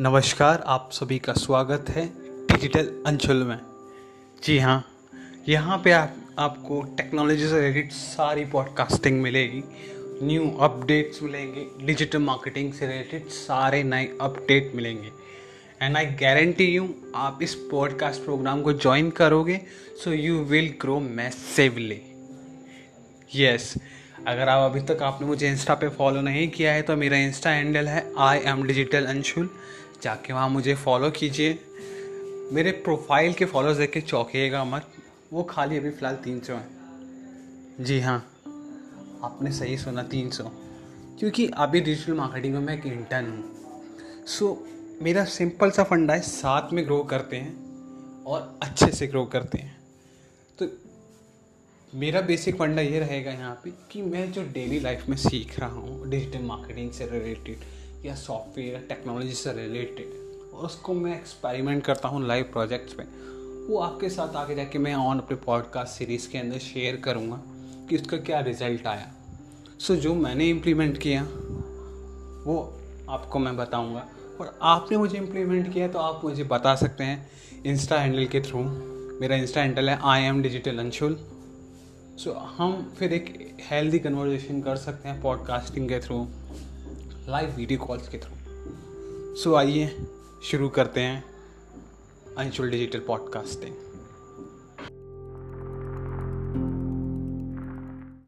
नमस्कार, आप सभी का स्वागत है डिजिटल अंचल में। जी हाँ यहाँ पे आप, आपको टेक्नोलॉजी से रिलेटेड सारी पॉडकास्टिंग मिलेगी न्यू अपडेट्स मिलेंगे डिजिटल मार्केटिंग से रिलेटेड सारे नए अपडेट मिलेंगे। एंड आई गारंटी यू आप इस पॉडकास्ट प्रोग्राम को ज्वाइन करोगे so you will grow massively yes अगर आप अभी तक आपने मुझे इंस्टा पे फॉलो नहीं किया है तो मेरा इंस्टा हैंडल है आई एम डिजिटल अंशुल जाके वहाँ मुझे फॉलो कीजिए। मेरे प्रोफ़ाइल के फॉलोअर्स देख के चौंकिएगा मत। वो खाली अभी फ़िलहाल तीन सौ हैं। जी हाँ आपने सही सुना, तीन सौ। क्योंकि अभी डिजिटल मार्केटिंग में मैं एक इंटर्न हूँ। सो मेरा सिंपल सा फंडा है, साथ में ग्रो करते हैं और अच्छे से ग्रो करते हैं। तो मेरा बेसिक फंडा ये रहेगा यहाँ पे कि मैं जो डेली लाइफ में सीख रहा हूँ डिजिटल मार्केटिंग से रिलेटेड या सॉफ्टवेयर टेक्नोलॉजी से रिलेटेड और उसको मैं एक्सपेरिमेंट करता हूँ लाइव प्रोजेक्ट्स पे। वो आपके साथ आगे जाके मैं ऑन अपने पॉडकास्ट सीरीज़ के अंदर शेयर करूँगा कि उसका क्या रिज़ल्ट आया। सो so, जो मैंने इम्प्लीमेंट किया वो आपको मैं बताऊँगा। और आपने मुझे इम्प्लीमेंट किया तो आप मुझे बता सकते हैं इंस्टा हैंडल के थ्रू मेरा इंस्टा हैंडल है I am digital Anshul so हम फिर एक हेल्दी कन्वर्जेशन कर सकते हैं पॉडकास्टिंग के थ्रू लाइव वीडियो कॉल्स के थ्रू सो आइए शुरू करते हैं अंशुल डिजिटल पॉडकास्टिंग